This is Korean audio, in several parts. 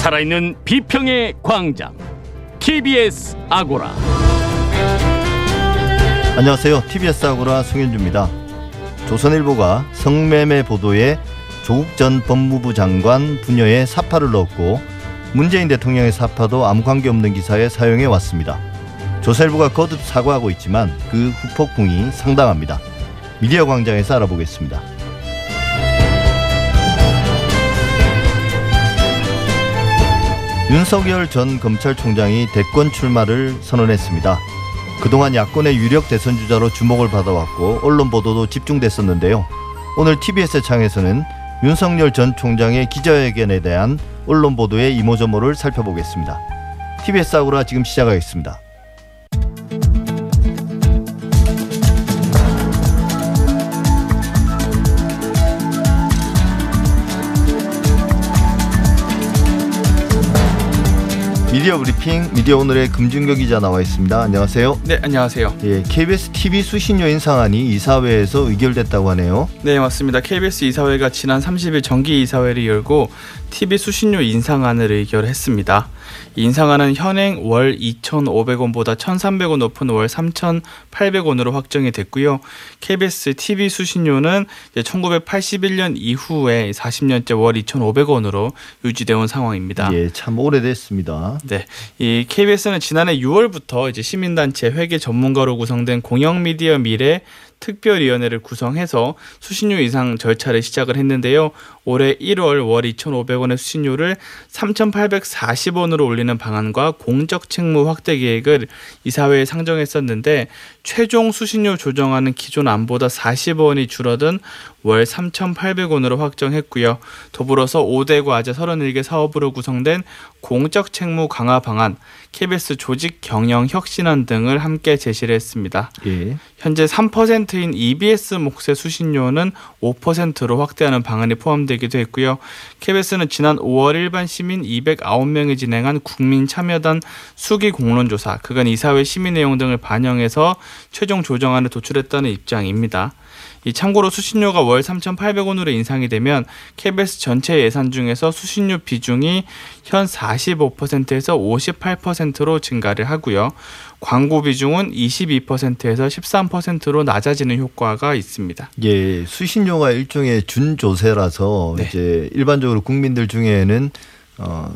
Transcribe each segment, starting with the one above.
살아있는 비평의 광장 TBS 아고라 안녕하세요. TBS 아고라 송현주입니다. 조선일보가 성매매 보도에 조국 전 법무부 장관 부녀의 사파를 넣었고 문재인 대통령의 사파도 아무 관계없는 기사에 사용해 왔습니다. 조선일보가 거듭 사과하고 있지만 그 후폭풍이 상당합니다. 미디어 광장에서 알아보겠습니다. 윤석열 전 검찰총장이 대권 출마를 선언했습니다. 그동안 야권의 유력 대선 주자로 주목을 받아왔고 언론 보도도 집중됐었는데요. 오늘 TBS 창에서는 윤석열 전 총장의 기자회견에 대한 언론 보도의 이모저모를 살펴보겠습니다. TBS 아고라 지금 시작하겠습니다. 미디어 브리핑 미디어 오늘의 금준교 기자 나와 있습니다. 안녕하세요. 네, 안녕하세요. 예, KBS TV 수신료 인상안이 이사회에서 의결됐다고 하네요. 네, 맞습니다. KBS 이사회가 지난 30일 정기 이사회를 열고 TV 수신료 인상안을 의결했습니다. 인상안은 현행 월 2,500원보다 1,300원 높은 월 3,800원으로 확정이 됐고요. KBS TV 수신료는 1981년 이후에 40년째 월 2,500원으로 유지되어 온 상황입니다. 예, 참 오래됐습니다. 네, 이 KBS는 지난해 6월부터 이제 시민단체 회계 전문가로 구성된 공영미디어 미래 특별위원회를 구성해서 수신료 인상 절차를 시작을 했는데요. 올해 1월 월 2,500원의 수신료를 3,840원으로 올리는 방안과 공적 책무 확대 계획을 이사회에 상정했었는데 최종 수신료 조정안은 기존 안보다 40원이 줄어든 월 3,800원으로 확정했고요. 더불어서 5대 과제 31개 사업으로 구성된 공적 책무 강화 방안, KBS 조직 경영 혁신안 등을 함께 제시를 했습니다. 예. 현재 3%인 EBS 몫의 수신료는 5%로 확대하는 방안이 포함 되기도 했고요. KBS는 지난 5월 일반 시민 209명이 진행한 국민 참여단 수기 공론조사, 그간 이사회 심의 내용 등을 반영해서 최종 조정안을 도출했다는 입장입니다. 이 참고로 수신료가 월 3,800원으로 인상이 되면 KBS 전체 예산 중에서 수신료 비중이 현 45%에서 58%로 증가를 하고요. 광고 비중은 22%에서 13%로 낮아지는 효과가 있습니다. 예, 수신료가 일종의 준조세라서 네. 이제 일반적으로 국민들 중에는 어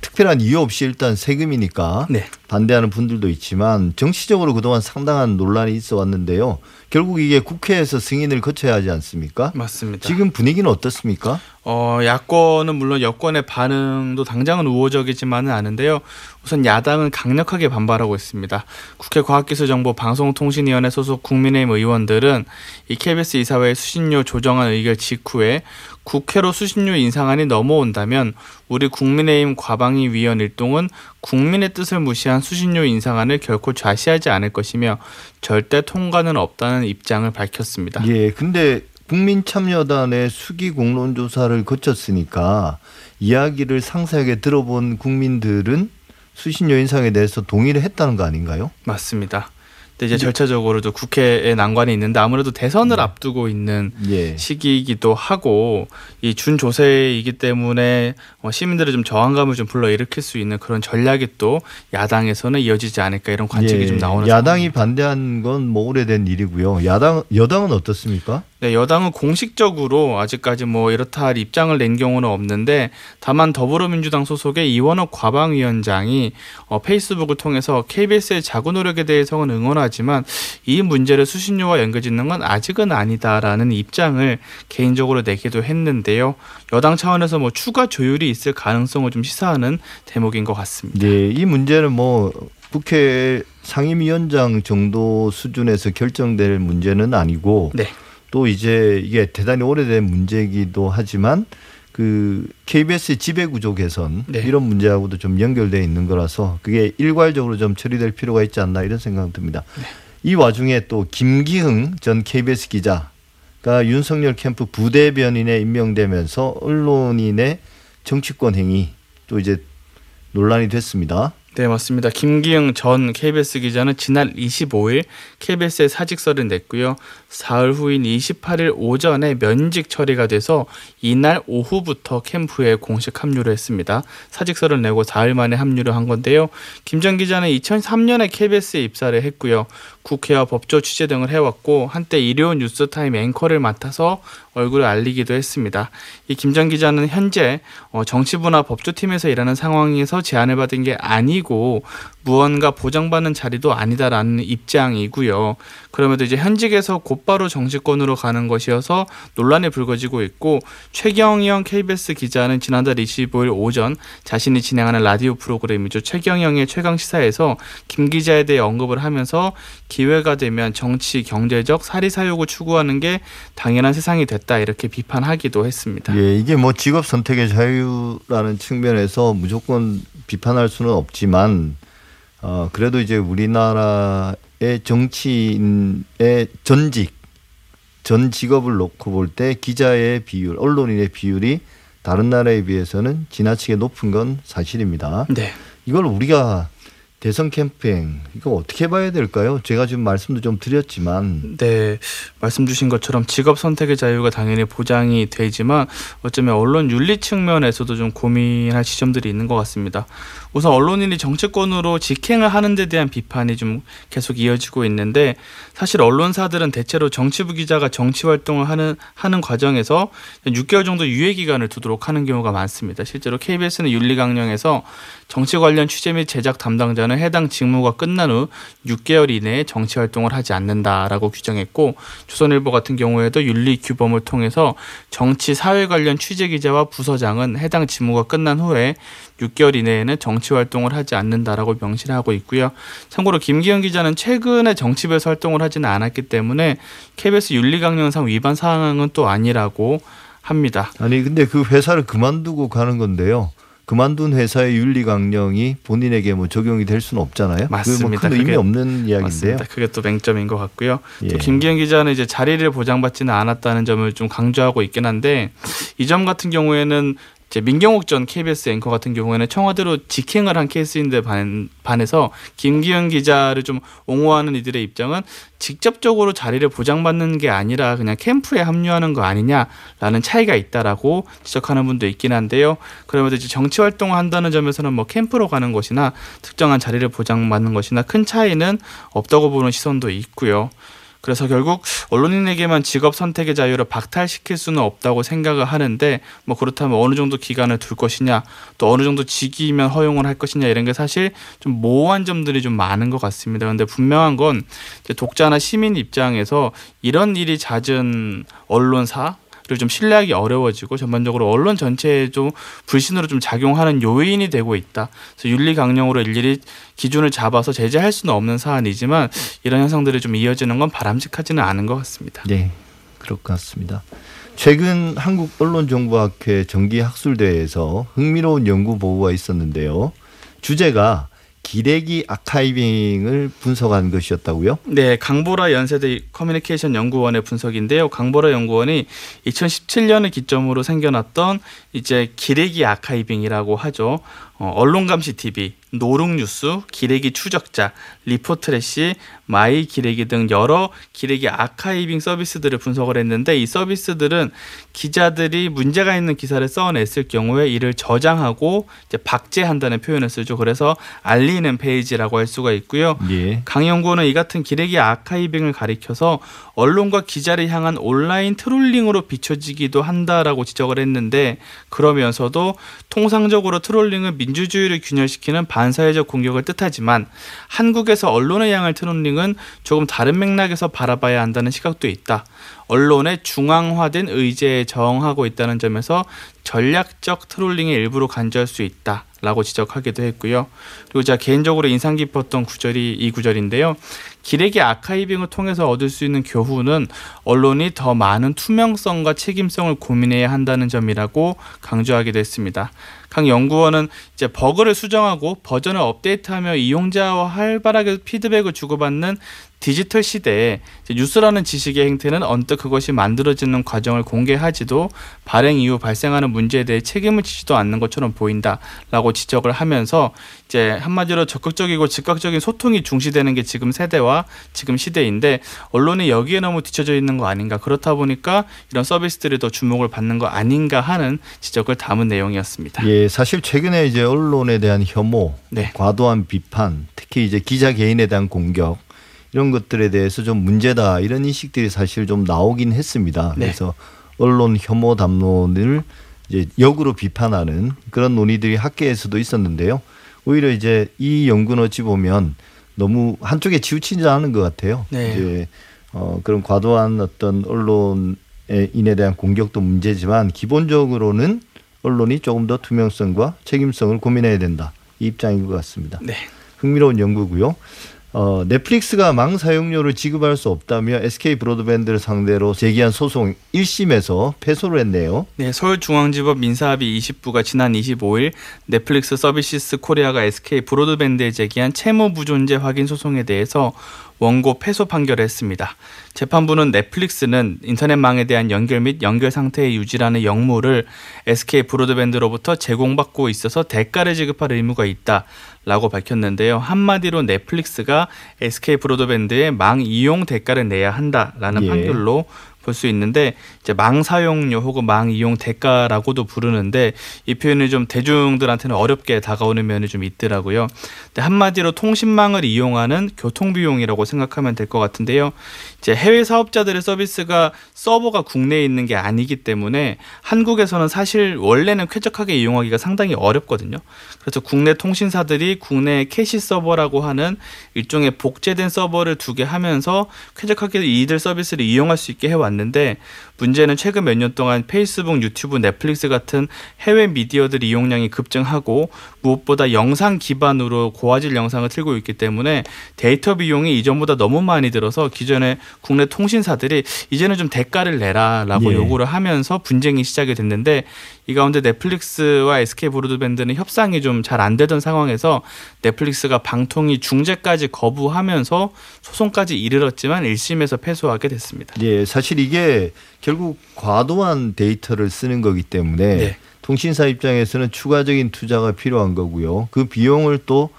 특별한 이유 없이 일단 세금이니까 네. 반대하는 분들도 있지만 정치적으로 그동안 상당한 논란이 있어 왔는데요. 결국 이게 국회에서 승인을 거쳐야 하지 않습니까? 맞습니다. 지금 분위기는 어떻습니까? 어, 야권은 물론 여권의 반응도 당장은 우호적이지만은 않은데요. 우선 야당은 강력하게 반발하고 있습니다. 국회 과학기술정보 방송통신위원회 소속 국민의힘 의원들은 이 KBS 이사회 수신료 조정안 의결 직후에 국회로 수신료 인상안이 넘어온다면 우리 국민의힘 과방위 위원 일동은 국민의 뜻을 무시한 수신료 인상안을 결코 좌시하지 않을 것이며 절대 통과는 없다는 입장을 밝혔습니다. 예, 근데 국민참여단의 수기 공론조사를 거쳤으니까 이야기를 상세하게 들어본 국민들은 수신료 인상에 대해서 동의를 했다는 거 아닌가요? 맞습니다. 근데 이제 절차적으로 도 국회에 난관이 있는데 아무래도 대선을 앞두고 있는 예. 시기이기도 하고 이 준조세이기 때문에 어, 시민들의 좀 저항감을 좀 불러일으킬 수 있는 그런 전략이 또 야당에서는 이어지지 않을까 이런 관측이 예, 좀 나오는 야당이 상황입니다. 반대한 건 뭐 오래된 일이고요. 야당 여당은 어떻습니까? 네, 여당은 공식적으로 아직까지 뭐 이렇다 할 입장을 낸 경우는 없는데 다만 더불어민주당 소속의 이원호 과방위원장이 어, 페이스북을 통해서 KBS의 자구 노력에 대해서는 응원하지 만 이 문제를 수신료와 연결짓는 건 아직은 아니다라는 입장을 개인적으로 내기도 했는데요. 여당 차원에서 뭐 추가 조율이 있을 가능성을 좀 시사하는 대목인 것 같습니다. 네, 이 문제는 뭐 국회 상임위원장 정도 수준에서 결정될 문제는 아니고 네. 또 이제 이게 대단히 오래된 문제이기도 하지만 그 KBS 지배 구조 개선 네. 이런 문제하고도 좀 연결돼 있는 거라서 그게 일괄적으로 좀 처리될 필요가 있지 않나 이런 생각 듭니다. 이 와중에 또 김기흥 전 KBS 기자가 윤석열 캠프 부대변인에 임명되면서 언론인의 정치권 행위 또 이제 논란이 됐습니다. 네, 맞습니다. 김기영 전 KBS 기자는 지난 25일 KBS에 사직서를 냈고요. 사흘 후인 28일 오전에 면직 처리가 돼서 이날 오후부터 캠프에 공식 합류를 했습니다. 사직서를 내고 사흘 만에 합류를 한 건데요. 김전 기자는 2003년에 KBS에 입사를 했고요. 국회와 법조 취재 등을 해왔고 한때 일요 뉴스타임 앵커를 맡아서 얼굴을 알리기도 했습니다. 이 김전 기자는 현재 어, 정치부나 법조팀에서 일하는 상황에서 제안을 받은 게 아니고 무언가 보장받는 자리도 아니다라는 입장이고요. 그럼에도 이제 현직에서 곧바로 정치권으로 가는 것이어서 논란이 불거지고 있고 최경영 KBS 기자는 지난달 25일 오전 자신이 진행하는 라디오 프로그램이죠. 최경영의 최강 시사에서 김 기자에 대해 언급을 하면서 기회가 되면 정치, 경제적 사리 사욕을 추구하는 게 당연한 세상이 됐다 이렇게 비판하기도 했습니다. 예, 이게 뭐 직업 선택의 자유라는 측면에서 무조건 비판할 수는 없지만 어 그래도 이제 우리나라의 정치인의 전직 전 직업을 놓고 볼 때 기자의 비율, 언론인의 비율이 다른 나라에 비해서는 지나치게 높은 건 사실입니다. 네. 이걸 우리가 대선 캠페인 이거 어떻게 봐야 될까요? 제가 지금 말씀도 좀 드렸지만 네, 말씀 주신 것처럼 직업 선택의 자유가 당연히 보장이 되지만 어쩌면 언론 윤리 측면에서도 좀 고민할 지점들이 있는 것 같습니다. 우선 언론인이 정치권으로 직행을 하는 데 대한 비판이 좀 계속 이어지고 있는데 사실 언론사들은 대체로 정치부 기자가 정치 활동을 하는 하는 과정에서 6개월 정도 유예 기간을 두도록 하는 경우가 많습니다. 실제로 KBS는 윤리 강령에서 정치 관련 취재 및 제작 담당자는 해당 직무가 끝난 후 6개월 이내에 정치 활동을 하지 않는다라고 규정했고 조선일보 같은 경우에도 윤리 규범을 통해서 정치 사회 관련 취재 기자와 부서장은 해당 직무가 끝난 후에 6개월 이내에는 정치 활동을 하지 않는다라고 명시를 하고 있고요. 참고로 김기현 기자는 최근에 정치부에서 활동을 하지는 않았기 때문에 KBS 윤리강령상 위반 사항은 또 아니라고 합니다. 아니 근데 그 회사를 그만두고 가는 건데요. 그만둔 회사의 윤리 강령이 본인에게 뭐 적용이 될 수는 없잖아요. 맞습니다. 그건 의미 그게- 없는 이야기인데요. 맞습니다. 그게 또 맹점인 것 같고요. 예. 또 김기현 기자는 이제 자리를 보장받지는 않았다는 점을 좀 강조하고 있긴 한데 이 점 같은 경우에는 이제 민경욱 전 KBS 앵커 같은 경우에는 청와대로 직행을 한 케이스인데 반, 반해서 김기현 기자를 좀 옹호하는 이들의 입장은 직접적으로 자리를 보장받는 게 아니라 그냥 캠프에 합류하는 거 아니냐라는 차이가 있다라고 지적하는 분도 있긴 한데요. 그러면서 이제 정치 활동을 한다는 점에서는 뭐 캠프로 가는 것이나 특정한 자리를 보장받는 것이나 큰 차이는 없다고 보는 시선도 있고요. 그래서 결국 언론인에게만 직업 선택의 자유를 박탈시킬 수는 없다고 생각을 하는데 뭐 그렇다면 어느 정도 기간을 둘 것이냐 또 어느 정도 직위면 허용을 할 것이냐 이런 게 사실 좀 모호한 점들이 좀 많은 것 같습니다. 그런데 분명한 건 독자나 시민 입장에서 이런 일이 잦은 언론사 를좀 신뢰하기 어려워지고 전반적으로 언론 전체에 좀 불신으로 좀 작용하는 요인이 되고 있다. 그래서 윤리 강령으로 일일이 기준을 잡아서 제재할 수는 없는 사안이지만 이런 현상들이 좀 이어지는 건 바람직하지는 않은 것 같습니다. 네, 그럴 것 같습니다. 최근 한국 언론정보학회 정기 학술대회에서 흥미로운 연구 보고가 있었는데요. 주제가 기레기 archiving을 분석한 것이었다고요? 네, 강보라 연세대 커뮤니케이션 연구원의 분석인데요. 강보라 연구원이 2017년을 기점으로 생겨났던 이제 기레기 archiving이라고 하죠. 어, 언론 감시 TV, 노룩뉴스, 기레기 추적자, 리포트래시, 마이 기레기 등 여러 기레기 archiving 서비스들을 분석을 했는데 이 서비스들은 기자들이 문제가 있는 기사를 써냈을 경우에 이를 저장하고 이제 박제한다는 표현을 쓰죠. 그래서 알리는 페이지라고 할 수가 있고요. 예. 강 연구원은 이 같은 기레기 아카이빙을 가리켜서 언론과 기자를 향한 온라인 트롤링으로 비춰지기도 한다라고 지적을 했는데 그러면서도 통상적으로 트롤링은 민주주의를 균열시키는 반사회적 공격을 뜻하지만 한국에서 언론에 향할 트롤링은 조금 다른 맥락에서 바라봐야 한다는 시각도 있다. 언론의 중앙화된 의제에 저항하고 있다는 점에서 전략적 트롤링의 일부로 간주할 수 있다 라고 지적하기도 했고요. 그리고 제가 개인적으로 인상 깊었던 구절이 이 구절인데요. 기레기 아카이빙을 통해서 얻을 수 있는 교훈은 언론이 더 많은 투명성과 책임성을 고민해야 한다는 점이라고 강조하기도 했습니다. 각 연구원은 이제 버그를 수정하고 버전을 업데이트하며 이용자와 활발하게 피드백을 주고받는 디지털 시대에 뉴스라는 지식의 행태는 언뜻 그것이 만들어지는 과정을 공개하지도 발행 이후 발생하는 문제에 대해 책임을 지지도 않는 것처럼 보인다라고 지적을 하면서 이제 한마디로 적극적이고 즉각적인 소통이 중시되는 게 지금 세대와 지금 시대인데 언론이 여기에 너무 뒤쳐져 있는 거 아닌가 그렇다 보니까 이런 서비스들이 더 주목을 받는 거 아닌가 하는 지적을 담은 내용이었습니다. 예, 사실 최근에 이제 언론에 대한 혐오, 네. 과도한 비판, 특히 이제 기자 개인에 대한 공격 이런 것들에 대해서 좀 문제다 이런 인식들이 사실 좀 나오긴 했습니다. 네. 그래서 언론 혐오 담론을 이제 역으로 비판하는 그런 논의들이 학계에서도 있었는데요. 오히려 이제 이 연구는 어찌 보면 너무 한쪽에 치우치지 않은 것 같아요. 네. 이제 어 그런 과도한 어떤 언론인에 대한 공격도 문제지만 기본적으로는 언론이 조금 더 투명성과 책임성을 고민해야 된다. 이 입장인 것 같습니다. 네. 흥미로운 연구고요. 어, 넷플릭스가 망 사용료를 지급할 수 없다며 SK 브로드밴드를 상대로 제기한 소송 1심에서 패소를 했네요. 네, 서울중앙지법 민사합의 20부가 지난 25일 넷플릭스 서비스 코리아가 SK 브로드밴드에 제기한 채무 부존재 확인 소송에 대해서 원고 패소 판결을 했습니다. 재판부는 넷플릭스는 인터넷망에 대한 연결 및 연결 상태의 유지라는 역무를 SK 브로드밴드로부터 제공받고 있어서 대가를 지급할 의무가 있다라고 밝혔는데요. 한마디로 넷플릭스가 SK 브로드밴드에 망 이용 대가를 내야 한다라는 예. 판결로 볼 수 있는데 이제 망 사용료 혹은 망 이용 대가라고도 부르는데 이 표현이 좀 대중들한테는 어렵게 다가오는 면이 좀 있더라고요. 근데 한마디로 통신망을 이용하는 교통 비용이라고 생각하면 될 것 같은데요. 이제 해외 사업자들의 서비스가 서버가 국내에 있는 게 아니기 때문에 한국에서는 사실 원래는 쾌적하게 이용하기가 상당히 어렵거든요. 그래서 국내 통신사들이 국내 캐시 서버라고 하는 일종의 복제된 서버를 두게 하면서 쾌적하게 이들 서비스를 이용할 수 있게 해왔 는데 문제는 최근 몇 년 동안 페이스북, 유튜브, 넷플릭스 같은 해외 미디어들 이용량이 급증하고 무엇보다 영상 기반으로 고화질 영상을 틀고 있기 때문에 데이터 비용이 이전보다 너무 많이 들어서 기존에 국내 통신사들이 이제는 좀 대가를 내라라고 예. 요구를 하면서 분쟁이 시작이 됐는데 이 가운데 넷플릭스와 SK 브로드밴드는 협상이 좀 잘 안 되던 상황에서 넷플릭스가 방통위 중재까지 거부하면서 소송까지 이르렀지만 1심에서 패소하게 됐습니다. 예, 사실 이게 결국 과도한 데이터를 쓰는 거기 때문에 네. 통신사 입장에서는 추가적인 투자가 필요한 거고요. 그 비용을 또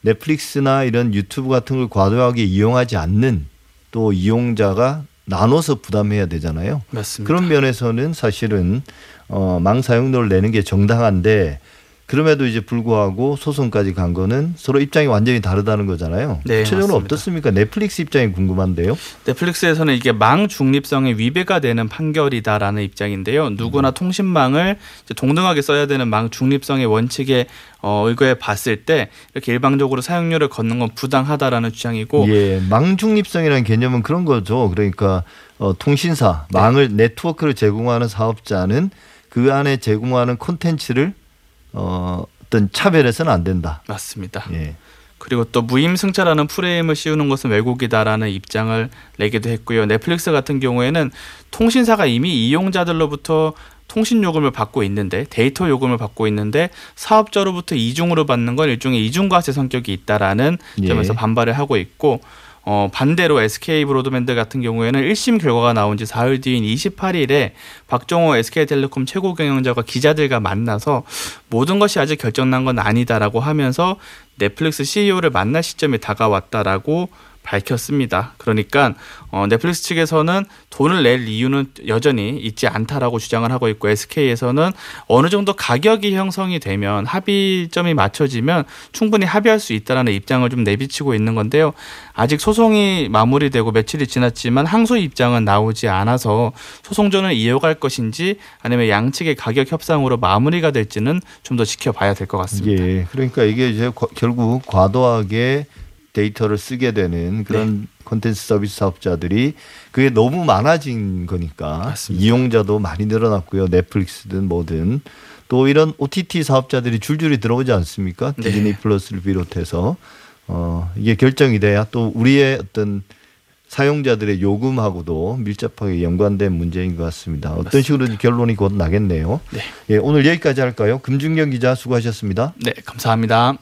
넷플릭스나 이런 유튜브 같은 걸 과도하게 이용하지 않는 또 이용자가 나눠서 부담해야 되잖아요. 맞습니다. 그런 면에서는 사실은 어, 망 사용료를 내는 게 정당한데 그럼에도 이제 불구하고 소송까지 간 거는 서로 입장이 완전히 다르다는 거잖아요. 네, 구체적으로 맞습니다. 어떻습니까? 넷플릭스 입장이 궁금한데요. 넷플릭스에서는 이게 망 중립성에 위배가 되는 판결이다라는 입장인데요. 누구나 통신망을 이제 동등하게 써야 되는 망 중립성의 원칙에 어, 의거해 봤을 때 이렇게 일방적으로 사용료를 걷는 건 부당하다라는 주장이고 예, 망 중립성이라는 개념은 그런 거죠. 그러니까 어, 통신사 네. 망을 네트워크를 제공하는 사업자는 그 안에 제공하는 콘텐츠를 어, 어떤 차별해서는 안 된다. 맞습니다. 예. 그리고 또 무임승차라는 프레임을 씌우는 것은 왜곡이다라는 입장을 내기도 했고요. 넷플릭스 같은 경우에는 통신사가 이미 이용자들로부터 통신 요금을 받고 있는데 데이터 요금을 받고 있는데 사업자로부터 이중으로 받는 건 일종의 이중과세 성격이 있다라는 예. 점에서 반발을 하고 있고 어, 반대로 SK 브로드밴드 같은 경우에는 1심 결과가 나온 지 사흘 뒤인 28일에 박정호 SK텔레콤 최고 경영자가 기자들과 만나서 모든 것이 아직 결정난 건 아니다라고 하면서 넷플릭스 CEO를 만날 시점이 다가왔다라고 밝혔습니다. 그러니까 어, 넷플릭스 측에서는 돈을 낼 이유는 여전히 있지 않다라고 주장을 하고 있고 SK에서는 어느 정도 가격이 형성이 되면 합의점이 맞춰지면 충분히 합의할 수 있다라는 입장을 좀 내비치고 있는 건데요. 아직 소송이 마무리되고 며칠이 지났지만 항소 입장은 나오지 않아서 소송전을 이어갈 것인지 아니면 양측의 가격 협상으로 마무리가 될지는 좀 더 지켜봐야 될 것 같습니다. 예. 그러니까 이게 이제 과- 결국 과도하게 데이터를 쓰게 되는 그런 네. 콘텐츠 서비스 사업자들이 그게 너무 많아진 거니까 맞습니다. 이용자도 많이 늘어났고요. 넷플릭스든 뭐든 또 이런 OTT 사업자들이 줄줄이 들어오지 않습니까? 네. 디즈니 플러스를 비롯해서 어 이게 결정이 돼야 또 우리의 어떤 사용자들의 요금하고도 밀접하게 연관된 문제인 것 같습니다. 어떤 식으로 결론이 곧 나겠네요. 네. 예, 오늘 여기까지 할까요? 금준경 기자 수고하셨습니다. 네, 감사합니다.